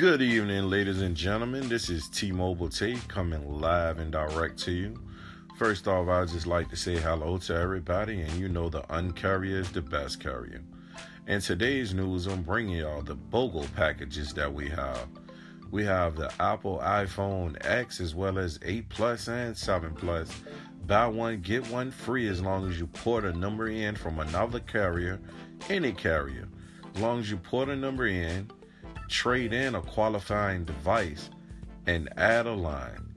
Good evening, ladies and gentlemen. This is T Mobile T coming live and direct to you. First off, I'd just like to say hello to everybody, and you know the uncarrier is the best carrier. In today's news, I'm bringing y'all the BOGO packages that we have. We have the Apple iPhone X as well as 8 Plus and 7 Plus. Buy one, get one free as long as you port a number in from another carrier, any carrier. As long as you port a number in, trade in a qualifying device, and add a line.